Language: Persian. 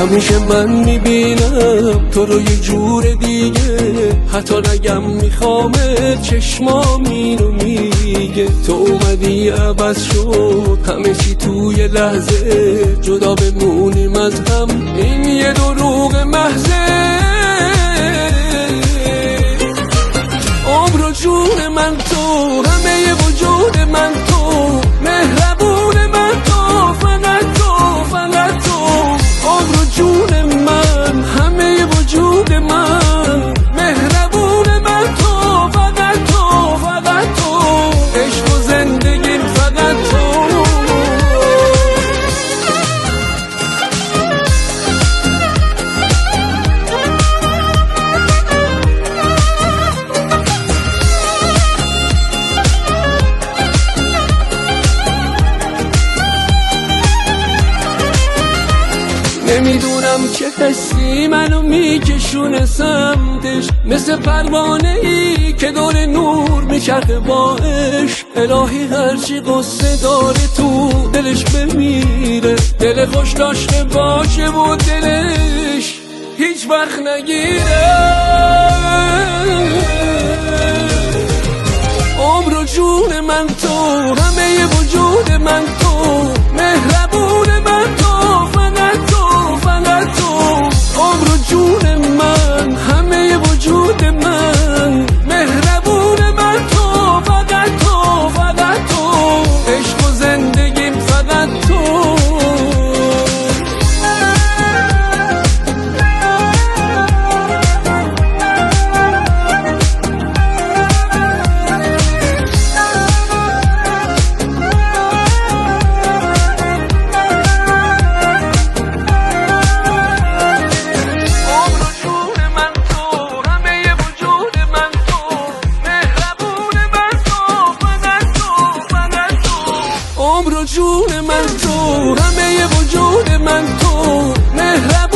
همیشه من می‌بینم تو رو یه جور دیگه. حتی نگم میخوامه چشمام اینو میگه. تو اومدی عوض شد همه چی توی لحظه. جدا بمونیم از هم این یه دروغ محضه. عمر و جون من تو همه وجود من تو نمی‌دونم چه حسی منو میکشونه سمتش. مثل پروانه ای که دور نور میچرخه باش الهی هرچی قصه داره تو دلش بمیره. دل خوش داشته باشه و دلش هیچ وقت نگیره. عمر و جون من تو همه وجود من تو. عمر و جون من تو همه وجود من تو. مهربون